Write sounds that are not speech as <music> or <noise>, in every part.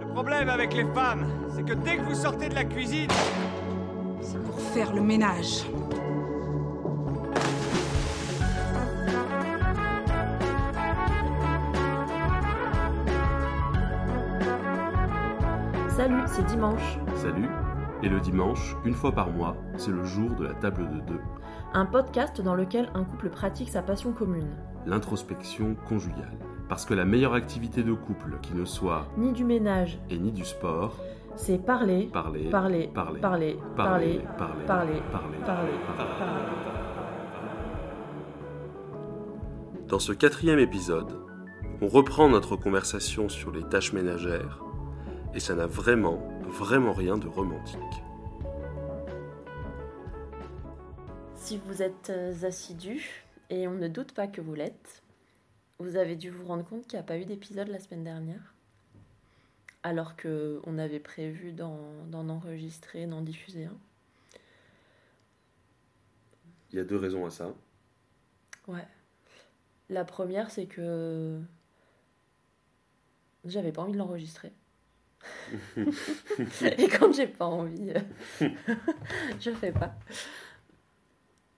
Le problème avec les femmes, c'est que dès que vous sortez de la cuisine, C'est pour faire le ménage. Salut, c'est dimanche. Salut. Et le dimanche, une fois par mois, c'est le jour de la table de deux, Un podcast dans lequel un couple pratique sa passion commune. l'introspection conjugale. Parce que la meilleure activité de couple qui ne soit Ni du ménage, et ni du sport, c'est parler, parler, parler, parler, parler, parler, parler, parler, parler. Dans ce quatrième épisode, on reprend notre conversation sur les tâches ménagères, et ça n'a vraiment, vraiment rien de romantique. Si vous êtes euh, assidus, et on ne doute pas que vous l'êtes, vous avez dû vous rendre compte qu'il n'y a pas eu d'épisode la semaine dernière. Alors que on avait prévu d'en d'en enregistrer, d'en diffuser un. Il y a deux raisons à ça. Ouais. La première, c'est que j'avais pas envie de l'enregistrer. <laughs> Et quand j'ai pas envie, euh, <laughs> je fais pas.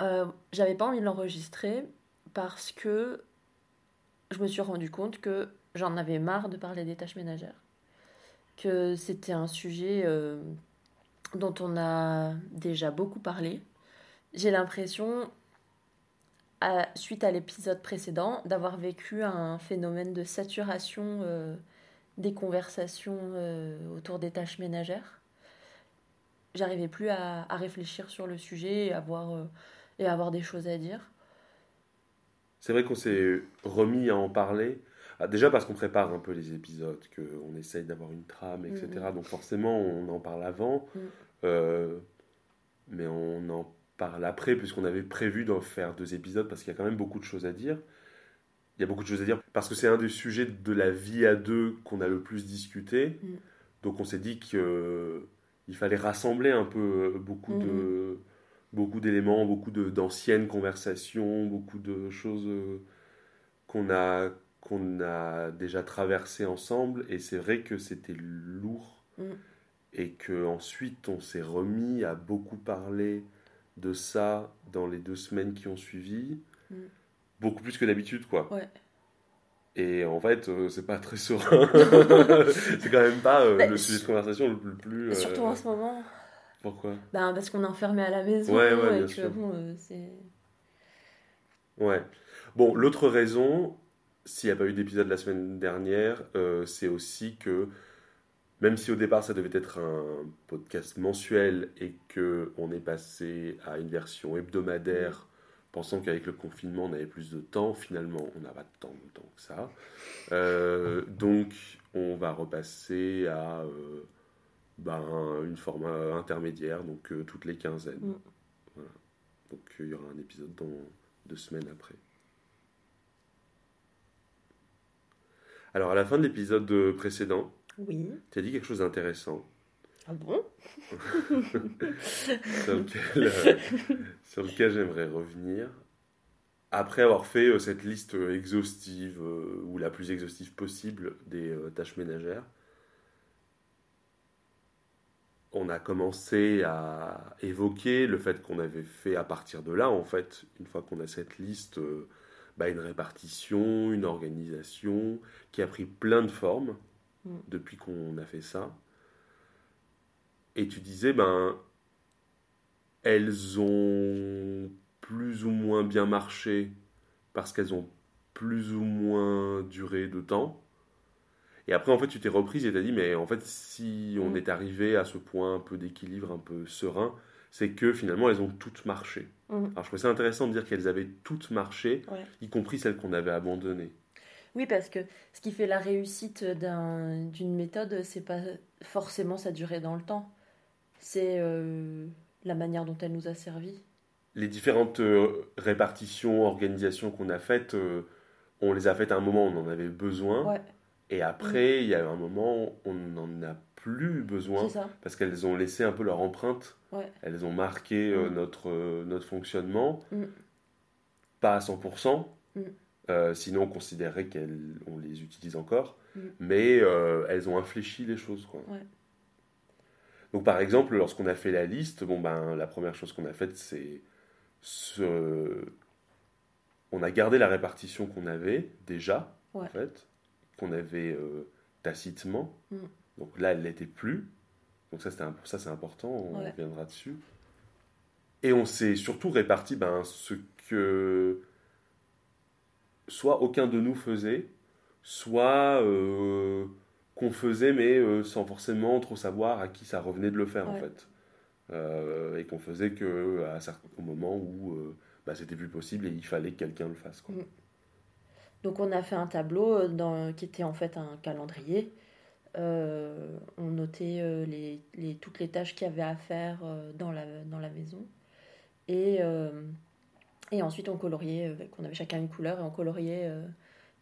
Euh, j'avais pas envie de l'enregistrer parce que je me suis rendu compte que j'en avais marre de parler des tâches ménagères. Que c'était un sujet euh, dont on a déjà beaucoup parlé. J'ai l'impression suite à l'épisode précédent, d'avoir vécu un phénomène de saturation euh, des conversations euh, autour des tâches ménagères. J'arrivais plus à, à réfléchir sur le sujet et avoir, et avoir des choses à dire. C'est vrai qu'on s'est remis à en parler. Ah, déjà parce qu'on prépare un peu les épisodes, qu'on essaye d'avoir une trame, etc. Mhm. Donc forcément, on en parle avant. Mhm. Euh, mais on en parle après, puisqu'on avait prévu d'en faire deux épisodes, parce qu'il y a quand même beaucoup de choses à dire. Il y a beaucoup de choses à dire, parce que c'est un des sujets de la vie à deux qu'on a le plus discuté. Mhm. Donc on s'est dit qu'il fallait rassembler un peu euh, beaucoup de beaucoup d'éléments, beaucoup d'anciennes conversations, beaucoup de choses euh, qu'on a, qu'on a déjà traversées ensemble. Et c'est vrai que c'était lourd. Mm. Et qu'ensuite, on s'est remis à beaucoup parler de ça dans les deux semaines qui ont suivi. Mm. Beaucoup plus que d'habitude, quoi. Ouais. Et en fait, euh, c'est pas très serein. <laughs> c'est quand même pas euh, Bah, le sujet de conversation le plus. le plus, euh, Surtout en ce moment, Pourquoi ben, parce qu'on est enfermé à la maison Ouais, ouais, et bien que sûr. bon, euh. Ouais. Bon, l'autre raison, s'il n'y a pas eu d'épisode la semaine dernière, euh, c'est aussi que, même si au départ ça devait être un podcast mensuel et que on est passé à une version hebdomadaire, pensant qu'avec le confinement on avait plus de temps, finalement on n'a pas tant de temps que ça. Euh, donc on va repasser à ben, une format intermédiaire, donc euh, toutes les quinzaines. Mm. Voilà. Donc euh, il y aura un épisode dans deux semaines après. Alors, à la fin de l'épisode euh, précédent, Oui. tu as dit quelque chose d'intéressant Ah bon? <laughs> Sur lequel, euh, j'aimerais revenir. Après avoir fait euh, cette liste euh, exhaustive, euh, ou la plus exhaustive possible, des euh, tâches ménagères, on a commencé à évoquer le fait qu'on avait fait à partir de là, en fait, une fois qu'on a cette liste, euh, bah, une répartition, une organisation qui a pris plein de formes Mm. depuis qu'on a fait ça. Et tu disais, ben, elles ont plus ou moins bien marché parce qu'elles ont plus ou moins duré de temps. Et après, en fait, tu t'es reprise et t'as dit, mais en fait, si on Mm. est arrivé à ce point un peu d'équilibre, un peu serein, c'est que finalement, elles ont toutes marché. Mm. Alors, je trouvais ça intéressant de dire qu'elles avaient toutes marché, Ouais. y compris celles qu'on avait abandonnées. Oui, parce que ce qui fait la réussite d'un- d'une méthode, c'est pas forcément sa durée dans le temps. C'est euh, la manière dont elle nous a servi. les différentes euh, répartitions, organisations qu'on a faites, euh, on les a faites à un moment où on en avait besoin. Ouais, Et après, il y a un moment où on n'en a plus besoin c'est ça. parce qu'elles ont laissé un peu leur empreinte. Ouais. Elles ont marqué euh, Mm. notre, euh, notre fonctionnement. Mm. Pas à 100%. Mm. Euh, sinon, on considérerait qu'on les utilise encore. Mm. Mais euh, elles ont infléchi les choses. Quoi. Ouais. Donc, par exemple, lorsqu'on a fait la liste, bon, ben, la première chose qu'on a faite, c'est. Ce... On a gardé la répartition qu'on avait déjà, en fait, qu'on avait euh, tacitement. Mm. Donc là, elle l'était plus. Donc ça, c'est important, on Ouais. reviendra dessus. Et on s'est surtout réparti ben, ce que soit aucun de nous faisait, soit euh, qu'on faisait mais euh, sans forcément trop savoir à qui ça revenait de le faire en fait. Euh, et qu'on faisait que à certains moments où bah, c'était plus possible et il fallait que quelqu'un le fasse. Quoi. Mm. Donc on a fait un tableau euh, dans, qui était en fait un calendrier. Euh, on notait euh, les, les- toutes les tâches qu'il y avait à faire euh, dans, la, dans la maison. Et, et ensuite on coloriait, on avait chacun une couleur et on coloriait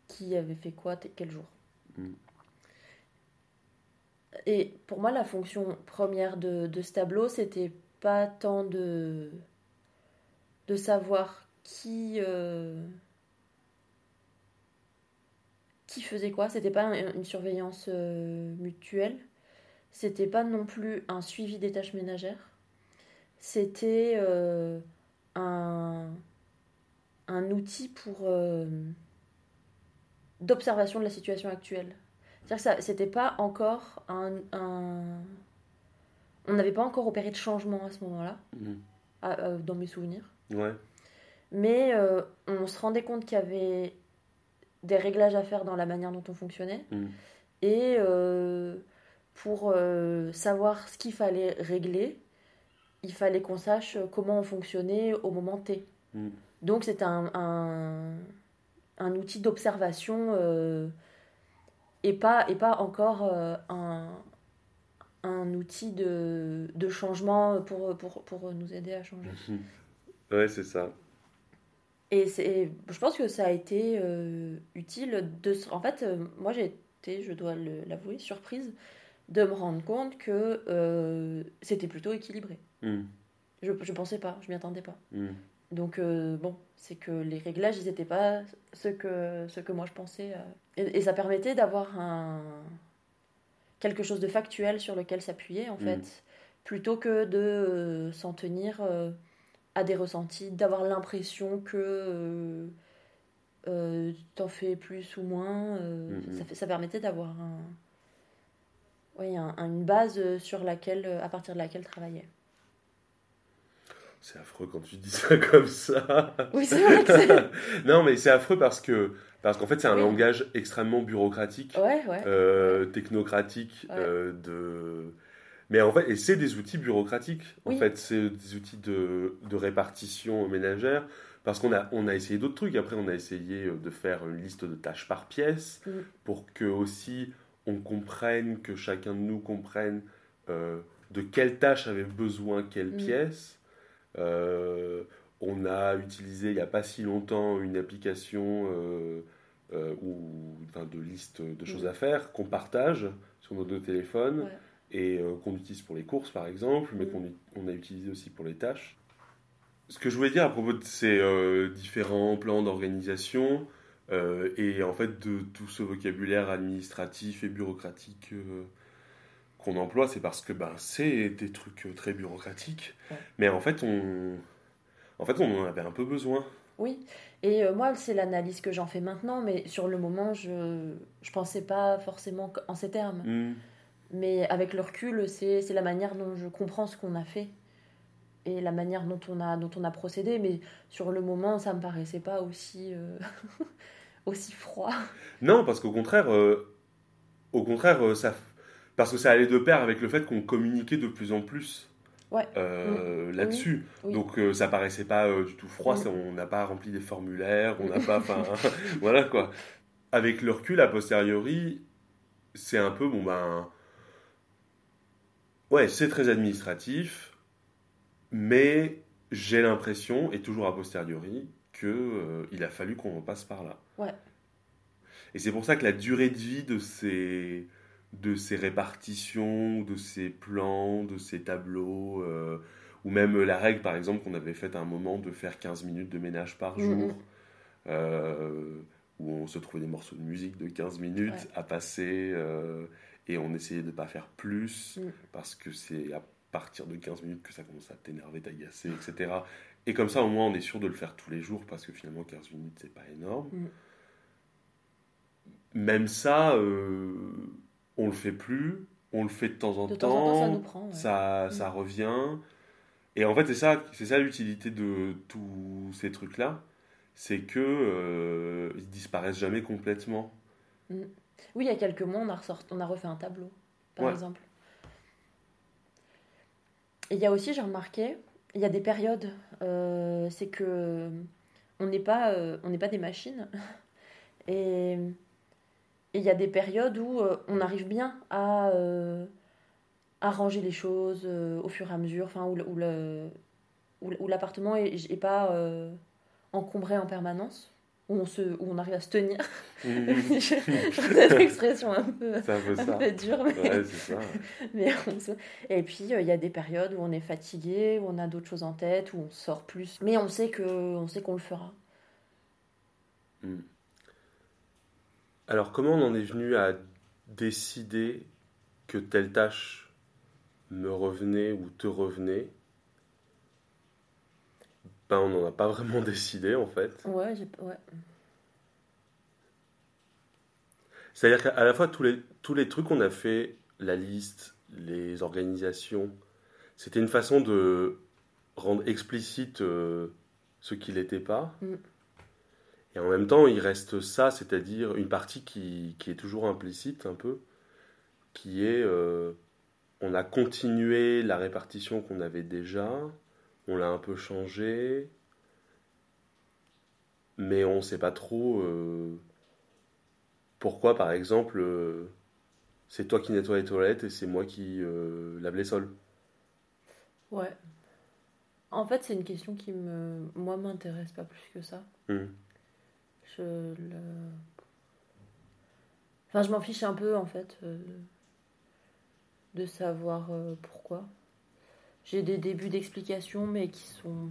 qui avait fait quoi, quel jour. Mm. Et pour moi, la fonction première de, de ce tableau, c'était pas tant de, de savoir qui, qui faisait quoi? C'était pas un- une surveillance euh, mutuelle. C'était pas non plus un suivi des tâches ménagères. C'était euh, un, un outil pour euh, d'observation de la situation actuelle. C'est-à-dire que ça, c'était pas encore un, un- on n'avait pas encore opéré de changement à ce moment-là, Mhm. dans mes souvenirs. Ouais. Mais euh, on se rendait compte qu'il y avait des réglages à faire dans la manière dont on fonctionnait. Mhm. Et euh, pour euh, savoir ce qu'il fallait régler, il fallait qu'on sache comment on fonctionnait au moment T. Mhm. Donc c'est un, un, un outil d'observation euh, et, pas, et pas encore un, un outil de, de changement pour, pour, pour nous aider à changer. <laughs> Ouais, c'est ça. Et je pense que ça a été euh, utile de. En fait, euh, moi j'ai été, je dois l'avouer, surprise de me rendre compte que euh, c'était plutôt équilibré. Mhm. Je, je pensais pas, je m'y attendais pas. Mhm. Donc bon, c'est que les réglages, ils n'étaient pas ce que, ce que moi je pensais. Et, et ça permettait d'avoir un quelque chose de factuel sur lequel s'appuyer en Mm. fait, plutôt que de s'en tenir à des ressentis, d'avoir l'impression que euh, euh, t'en fais plus ou moins. euh, Mhm. ça, fait- ça permettait d'avoir un, oui, un- un- une base sur laquelle, à partir de laquelle travailler. C'est affreux quand tu dis ça <laughs> comme ça. Oui, c'est vrai que <laughs> non, mais c'est affreux parce que parce qu'en fait, c'est un Oui. langage extrêmement bureaucratique, Ouais, ouais. euh, technocratique, Ouais. de. Mais en fait, et c'est des outils bureaucratiques. En Oui. fait, c'est des outils de, de répartition ménagère. Parce qu'on a, on a essayé d'autres trucs. Après, on a essayé euh, de faire une liste de tâches par pièce Mm. pour que aussi on comprenne, que chacun de nous comprenne euh, de quelle tâche avait besoin quelle Mm. pièce. Euh, on a utilisé il n'y a pas si longtemps une application euh, ou, enfin, de liste de choses Mm. à faire qu'on partage sur nos deux téléphones Ouais. Et euh, qu'on utilise pour les courses par exemple, mais qu'on on a utilisé aussi pour les tâches. Ce que je voulais dire à propos de ces euh, différents plans d'organisation euh, et en fait de tout ce vocabulaire administratif et bureaucratique qu'on emploie, c'est parce que ben, c'est des trucs très bureaucratiques, Ouais. mais en fait on, en fait on en avait un peu besoin. Oui, et euh, moi, c'est l'analyse que j'en fais maintenant, mais sur le moment, je ne pensais pas forcément en ces termes. Mm. Mais avec le recul, c'est la manière dont je comprends ce qu'on a fait et la manière dont on a, dont on a procédé. Mais sur le moment, ça me paraissait pas aussi, euh, <laughs> aussi froid. Non, parce qu'au contraire, euh, au contraire, euh, ça, parce que ça allait de pair avec le fait qu'on communiquait de plus en plus Ouais. euh, là-dessus. Oui. Donc euh, ça paraissait pas euh, du tout froid. Mm. ça, on n'a pas rempli des formulaires, on n'a <laughs> pas, enfin, <laughs> voilà quoi. Avec le recul, a posteriori, c'est un peu bon ben, ouais, c'est très administratif, mais j'ai l'impression, et toujours a posteriori, que euh, il a fallu qu'on en passe par là. Ouais. Et c'est pour ça que la durée de vie de ces, de ces répartitions, de ces plans, de ces tableaux, euh, ou même la règle, par exemple, qu'on avait faite à un moment de faire 15 minutes de ménage par jour, euh, où on se trouvait des morceaux de musique de 15 minutes à passer et on essayait de ne pas faire plus Mm. parce que c'est à partir de 15 minutes que ça commence à t'énerver, t'agacer, etc. Et comme ça, au moins, on est sûr de le faire tous les jours parce que finalement, 15 minutes, c'est pas énorme. Mm. Même ça, euh, on le fait plus, on le fait de temps en De temps, temps en temps, ça nous prend. ouais. ça, Mm. ça revient. Et en fait, c'est ça, c'est ça l'utilité de tous ces trucs-là, c'est que euh, ils disparaissent jamais complètement. Oui, il y a quelques mois, on a, ressort- on a refait un tableau, par Ouais. exemple. Et il y a aussi, j'ai remarqué, il y a des périodes. euh, c'est que on n'est pas, euh, on n'est pas des machines. <laughs> Et il y a des périodes où euh, on arrive bien à, à ranger les choses au fur et à mesure, enfin, où, le- où l'appartement est, est pas encombré en permanence, où on, se, où on arrive à se tenir. Mhm. <laughs> Cette expression un peu, c'est un ça. peu dure, mais, Ouais, c'est ça. <laughs> mais on se- Et puis euh, il y a des périodes où on est fatigué, où on a d'autres choses en tête, où on sort plus. Mais on sait que on sait qu'on le fera. Alors, comment on en est venu à décider que telle tâche me revenait ou te revenait? Ben, on n'en a pas vraiment <laughs> décidé en fait. Ouais, j'ai- ouais. C'est-à-dire qu'à la fois, tous les, tous les trucs qu'on a fait, la liste, les organisations, c'était une façon de rendre explicite euh, ce qu'il n'était pas. Mm. Et en même temps, il reste ça, c'est-à-dire une partie qui, qui est toujours implicite un peu, qui est euh, on a continué la répartition qu'on avait déjà, on l'a un peu changé, mais on ne sait pas trop euh, pourquoi, par exemple, euh, c'est toi qui nettoies les toilettes et c'est moi qui euh, lave les sols. Ouais. En fait, c'est une question qui me, moi, m'intéresse pas plus que ça. Mm. Je le... Enfin, je m'en fiche un peu, en fait, euh, de savoir pourquoi. J'ai des débuts d'explication, mais qui sont...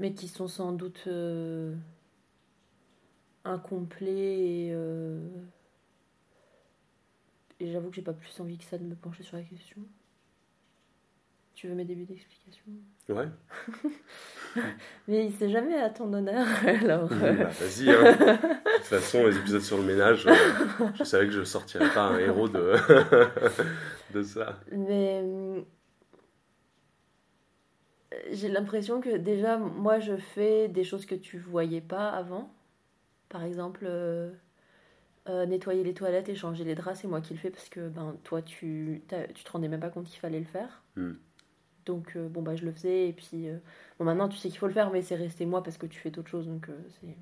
Mais qui sont sans doute euh, incomplets et... euh, Et j'avoue que j'ai pas plus envie que ça de me pencher sur la question. Tu veux mes débuts d'explication? Ouais. <laughs> Mais c'est jamais à ton honneur, <laughs> alors... euh, Bah, Vas-y, hein. De toute façon, les épisodes sur le ménage, euh, je savais que je sortirais pas un héros de, de ça. Mais euh, j'ai l'impression que déjà, moi, je fais des choses que tu voyais pas avant. Par exemple, euh, euh, nettoyer les toilettes et changer les draps, c'est moi qui le fais parce que ben, toi, tu, tu te rendais même pas compte qu'il fallait le faire. Hmm. Donc, euh, bon, bah, je le faisais. Et puis, bon, maintenant, tu sais qu'il faut le faire, mais c'est resté moi parce que tu fais d'autres choses. Donc, c'est.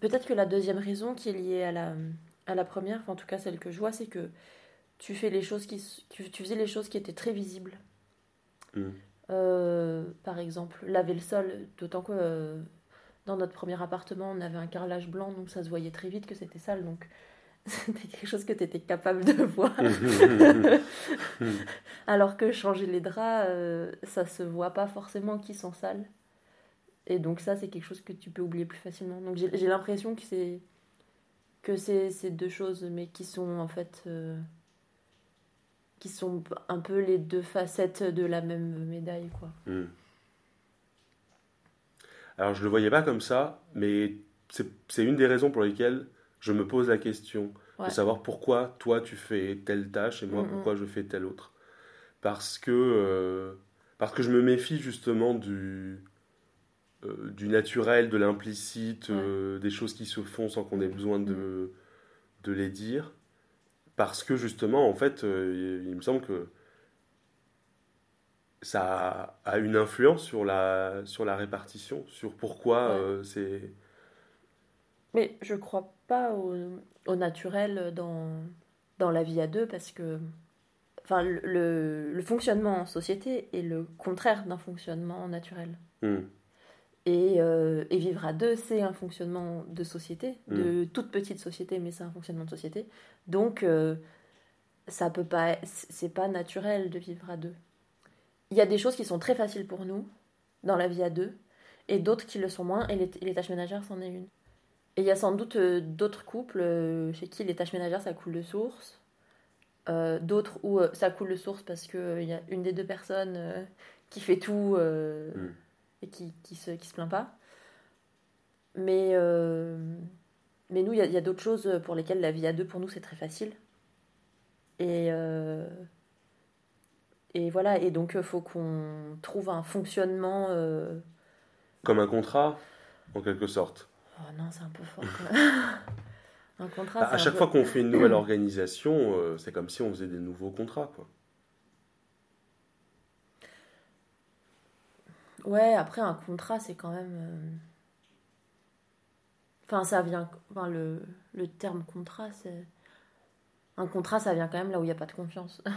Peut-être que la deuxième raison qui est liée à la, à la première, enfin, en tout cas celle que je vois, c'est que tu fais les choses qui tu, tu faisais les choses qui étaient très visibles. Mm. Euh, par exemple, laver le sol, d'autant que euh, dans notre premier appartement, on avait un carrelage blanc, donc ça se voyait très vite que c'était sale, donc <laughs> c'était quelque chose que tu étais capable de voir. <laughs> Alors que changer les draps, euh, ça se voit pas forcément qu'ils sont sales. Et donc ça, c'est quelque chose que tu peux oublier plus facilement. Donc j'ai j'ai l'impression que c'est que c'est ces deux choses, mais qui sont en fait euh, qui sont un peu les deux facettes de la même médaille, quoi. Hmm. Alors, je le voyais pas comme ça, mais c'est une des raisons pour lesquelles je me pose la question Ouais. de savoir pourquoi toi tu fais telle tâche et moi Mm, mm. pourquoi je fais telle autre. Parce que, euh, parce que je me méfie justement du, euh, du naturel, de l'implicite, euh, des choses qui se font sans qu'on ait besoin de, de les dire. Parce que justement, en fait, euh, il me semble que ça a une influence sur la, sur la répartition, sur pourquoi Ouais. euh, c'est... Mais je crois pas au, au naturel dans, dans la vie à deux parce que enfin, le, le, le fonctionnement en société est le contraire d'un fonctionnement naturel. Hmm. Et, euh, et vivre à deux, c'est un fonctionnement de société, de toute petite société, mais c'est un fonctionnement de société. Donc, euh, ça peut pas, c'est pas naturel de vivre à deux. Il y a des choses qui sont très faciles pour nous dans la vie à deux, et d'autres qui le sont moins, et les, les tâches ménagères, c'en est une. Et il y a sans doute euh, d'autres couples chez qui les tâches ménagères, ça coule de source. D'autres où ça coule de source parce qu'il y a une des deux personnes qui fait tout Mm. Et qui, qui, se, qui se plaint pas. Mais, euh, mais nous, il y a, a d'autres choses pour lesquelles la vie à deux, pour nous, c'est très facile. Et, euh, et voilà, et donc il faut qu'on trouve un fonctionnement. euh, Comme un contrat, en quelque sorte. Oh non, c'est un peu fort. <laughs> un contrat. Bah, à chaque peu- fois qu'on fait une nouvelle organisation, euh, c'est comme si on faisait des nouveaux contrats. Quoi. Ouais, après un contrat, c'est quand même. euh, Enfin, ça vient. Enfin, le, le terme contrat, c'est. Un contrat, ça vient quand même là où il n'y a pas de confiance. <laughs>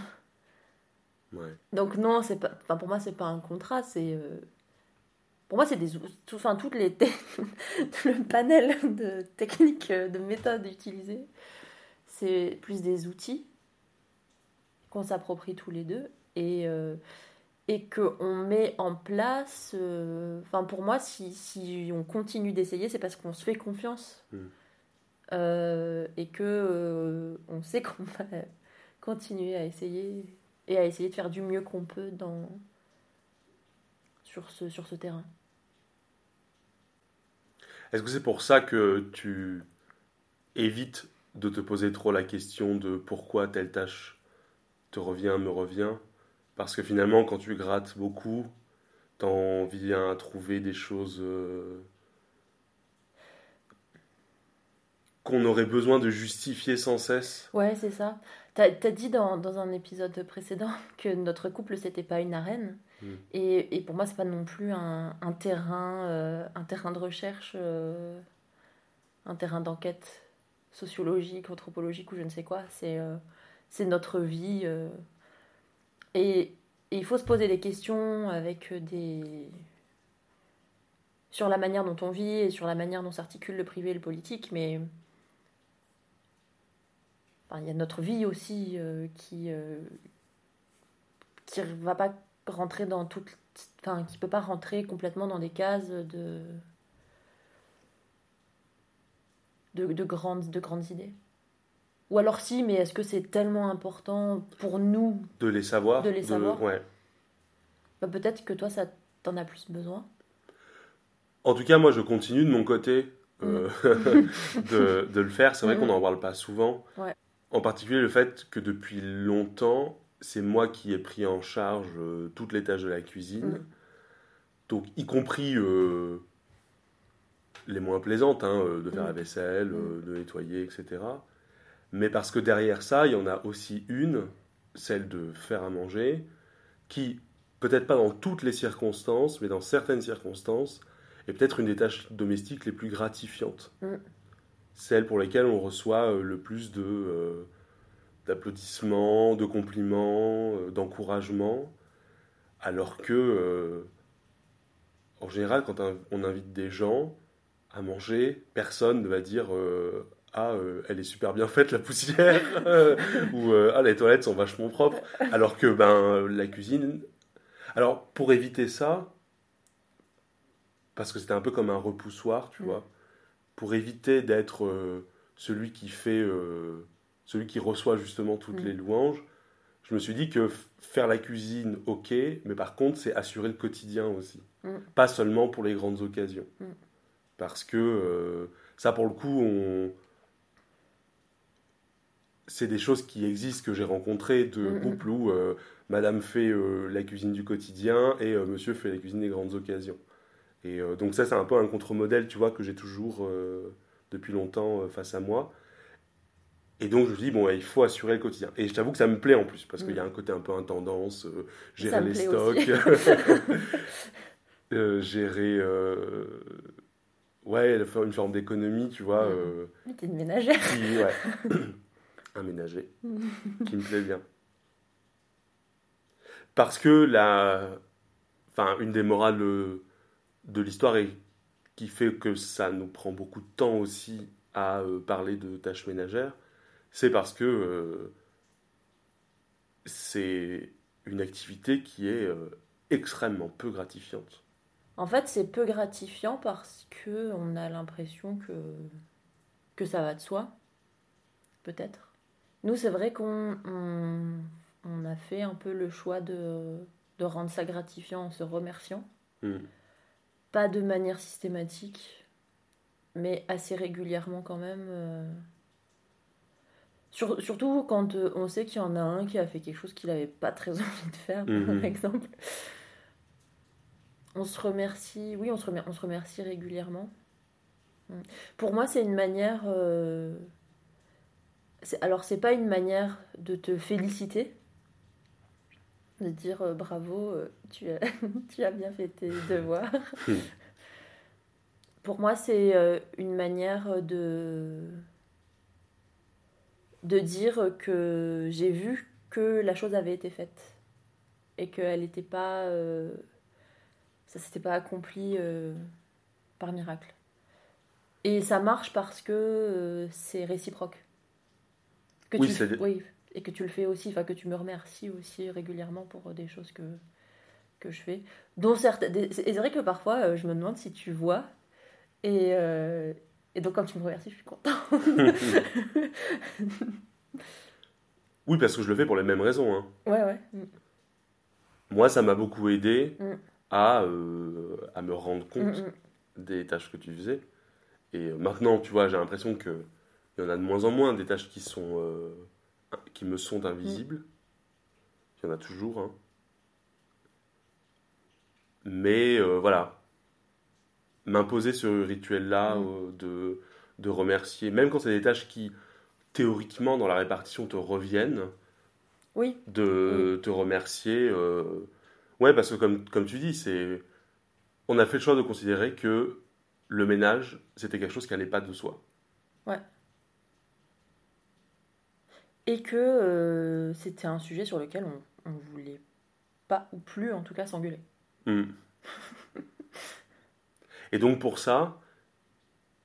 Ouais. Donc non, c'est pas. Enfin, pour moi, c'est pas un contrat, c'est. euh, Pour moi, c'est des. ou- tout- Enfin, toutes les. te- <laughs> le panel de techniques, euh, de méthodes utilisées, c'est plus des outils qu'on s'approprie tous les deux et. euh, et qu'on met en place. euh, Enfin, pour moi, si, si on continue d'essayer, c'est parce qu'on se fait confiance. Mm. Euh, et que euh, on sait qu'on va continuer à essayer et à essayer de faire du mieux qu'on peut dans sur ce, sur ce terrain. Est-ce que c'est pour ça que tu évites de te poser trop la question de pourquoi telle tâche te revient, me revient? Parce que finalement, quand tu grattes beaucoup, t'en viens à trouver des choses euh, qu'on aurait besoin de justifier sans cesse. Ouais, c'est ça. T'as as dit dans, dans un épisode précédent <laughs> que notre couple, c'était pas une arène. Mm. Et, et pour moi, c'est pas non plus un, un terrain, euh, un terrain de recherche, euh, un terrain d'enquête sociologique, anthropologique ou je ne sais quoi. C'est c'est notre vie. Euh. Et, il faut se poser des questions avec des sur la manière dont on vit et sur la manière dont s'articule le privé et le politique, mais il y a notre vie aussi euh, qui euh, qui va pas rentrer dans toute enfin qui peut pas rentrer complètement dans des cases de, de grandes de grandes idées ou alors si mais est-ce que c'est tellement important pour nous De les savoir. De les savoir. Ouais. Bah, peut-être que toi ça t'en as plus besoin En tout cas, moi, je continue de mon côté euh, <laughs> de, de le faire. C'est vrai Mhm. qu'on n'en parle pas souvent. Ouais. En particulier le fait que depuis longtemps, c'est moi qui ai pris en charge euh, toutes les tâches de la cuisine. Mhm. Donc, y compris euh, les moins plaisantes, hein, de faire la vaisselle, de nettoyer, etc. Mais parce que derrière ça, il y en a aussi une, celle de faire à manger, qui, peut-être pas dans toutes les circonstances, mais dans certaines circonstances, est peut-être une des tâches domestiques les plus gratifiantes. Mm. Celle pour lesquelles on reçoit euh, le plus de, euh, d'applaudissements, de compliments, euh, d'encouragements, alors que, euh, en général, quand on invite des gens à manger, personne ne va dire Ah, euh, elle est super bien faite la poussière <laughs> ou euh, Ah, les toilettes sont vachement propres. Alors que ben, la cuisine. Alors, pour éviter ça, parce que c'était un peu comme un repoussoir, tu Mm. vois, pour éviter d'être euh, celui qui fait. celui qui reçoit justement toutes Mm. les louanges, je me suis dit que faire la cuisine, ok, mais par contre, c'est assurer le quotidien aussi. Mm. Pas seulement pour les grandes occasions. Parce que ça, pour le coup, on... c'est des choses qui existent, que j'ai rencontrées de Mm, mm. couples où euh, madame fait euh, la cuisine du quotidien et euh, monsieur fait la cuisine des grandes occasions. Et donc ça, c'est un peu un contre-modèle, tu vois, que j'ai toujours depuis longtemps face à moi. Et donc je me dis, bon, ouais, il faut assurer le quotidien. Et je t'avoue que ça me plaît en plus, parce Mm. qu'il y a un côté un peu intendance, gérer les stocks, <laughs> <laughs> gérer... ouais, faire une forme d'économie, tu vois, Mm. euh, Mais t'es une ménagère qui... Ouais, <laughs> un ménager, <laughs> qui me plaît bien. Parce que la... Enfin, une des morales de l'histoire et qui fait que ça nous prend beaucoup de temps aussi à euh, parler de tâches ménagères, c'est parce que euh, c'est une activité qui est euh, extrêmement peu gratifiante. En fait, c'est peu gratifiant parce que on a l'impression que, que ça va de soi, peut-être. Nous, c'est vrai qu'on on, a fait un peu le choix de, de rendre ça gratifiant en se remerciant. Hmm. Pas de manière systématique, mais assez régulièrement quand même. euh. Sur- surtout quand euh, on sait qu'il y en a un qui a fait quelque chose qu'il n'avait pas très <laughs> envie de faire, par Mhm. exemple. On se remercie, oui, on se, remer- on se remercie régulièrement. Mm. Pour moi, c'est une manière. euh, Alors, c'est pas une manière de te féliciter, de dire euh, bravo, euh, tu, as, <laughs> tu as bien fait tes devoirs. Mm. Pour moi, c'est euh, une manière de de dire que j'ai vu que la chose avait été faite et qu'elle n'était pas euh, ça s'était pas accompli par miracle et ça marche parce que c'est réciproque que Oui, tu, c'est- oui, et que tu le fais aussi enfin que tu me remercies aussi régulièrement pour des choses que que je fais dont certaines et c'est vrai que parfois euh, je me demande si tu vois et euh, et donc quand tu me remercies je suis contente <laughs> Oui, parce que je le fais pour les mêmes raisons. hein. ouais ouais Mm. Moi, ça m'a beaucoup aidé Mm. à, euh, à me rendre compte Mm, mm. des tâches que tu faisais. Et euh, maintenant, tu vois, j'ai l'impression que il y en a de moins en moins des tâches qui sont euh, qui me sont invisibles. Il y en a toujours. hein. Mais euh, voilà, m'imposer ce rituel-là Mm. euh, de, de remercier, même quand c'est des tâches qui théoriquement dans la répartition te reviennent, oui de te remercier. euh, Ouais, parce que comme, comme tu dis, c'est on a fait le choix de considérer que le ménage, c'était quelque chose qui n'allait pas de soi. Et que euh, c'était un sujet sur lequel on, on voulait pas ou plus en tout cas s'engueuler Hmm. Et donc pour ça,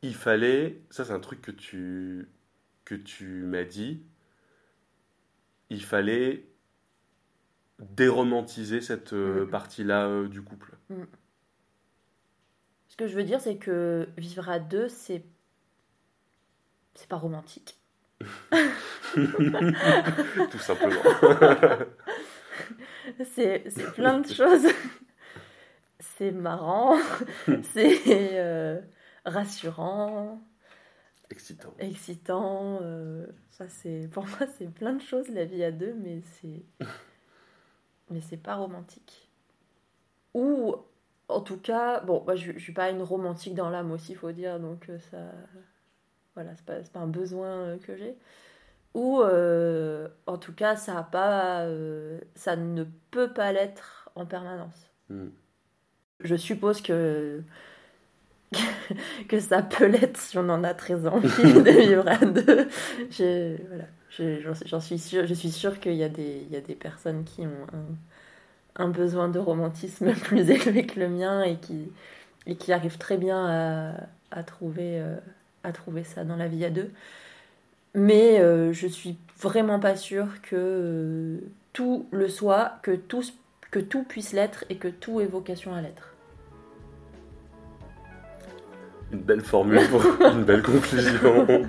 il fallait, ça c'est un truc que tu, que tu m'as dit, il fallait déromantiser cette euh, Mhm. partie-là euh, du couple. ce que je veux dire c'est que vivre à deux c'est c'est pas romantique <laughs> Tout simplement. <laughs> c'est c'est plein de choses c'est marrant <laughs> c'est euh, rassurant Excitant. excitant euh, ça c'est pour moi c'est plein de choses la vie à deux mais c'est mais c'est pas romantique ou en tout cas bon moi je, je suis pas une romantique dans l'âme aussi faut dire donc euh, ça voilà c'est pas, pas un besoin euh, que j'ai ou euh, en tout cas ça a pas euh, ça ne peut pas l'être en permanence Hmm. je suppose que <laughs> que ça peut l'être si on en a très envie <laughs> de vivre à deux. Je, voilà, je, suis sûre, je suis sûre qu'il y a des, il y a des personnes qui ont un, un besoin de romantisme <laughs> plus élevé que le mien et qui, et qui arrivent très bien à, à trouver, euh, à trouver ça dans la vie à deux. Mais euh, je suis vraiment pas sûre que euh, tout le soit, que tout, que tout puisse l'être et que tout ait vocation à l'être. Une belle formule pour une belle conclusion. <laughs>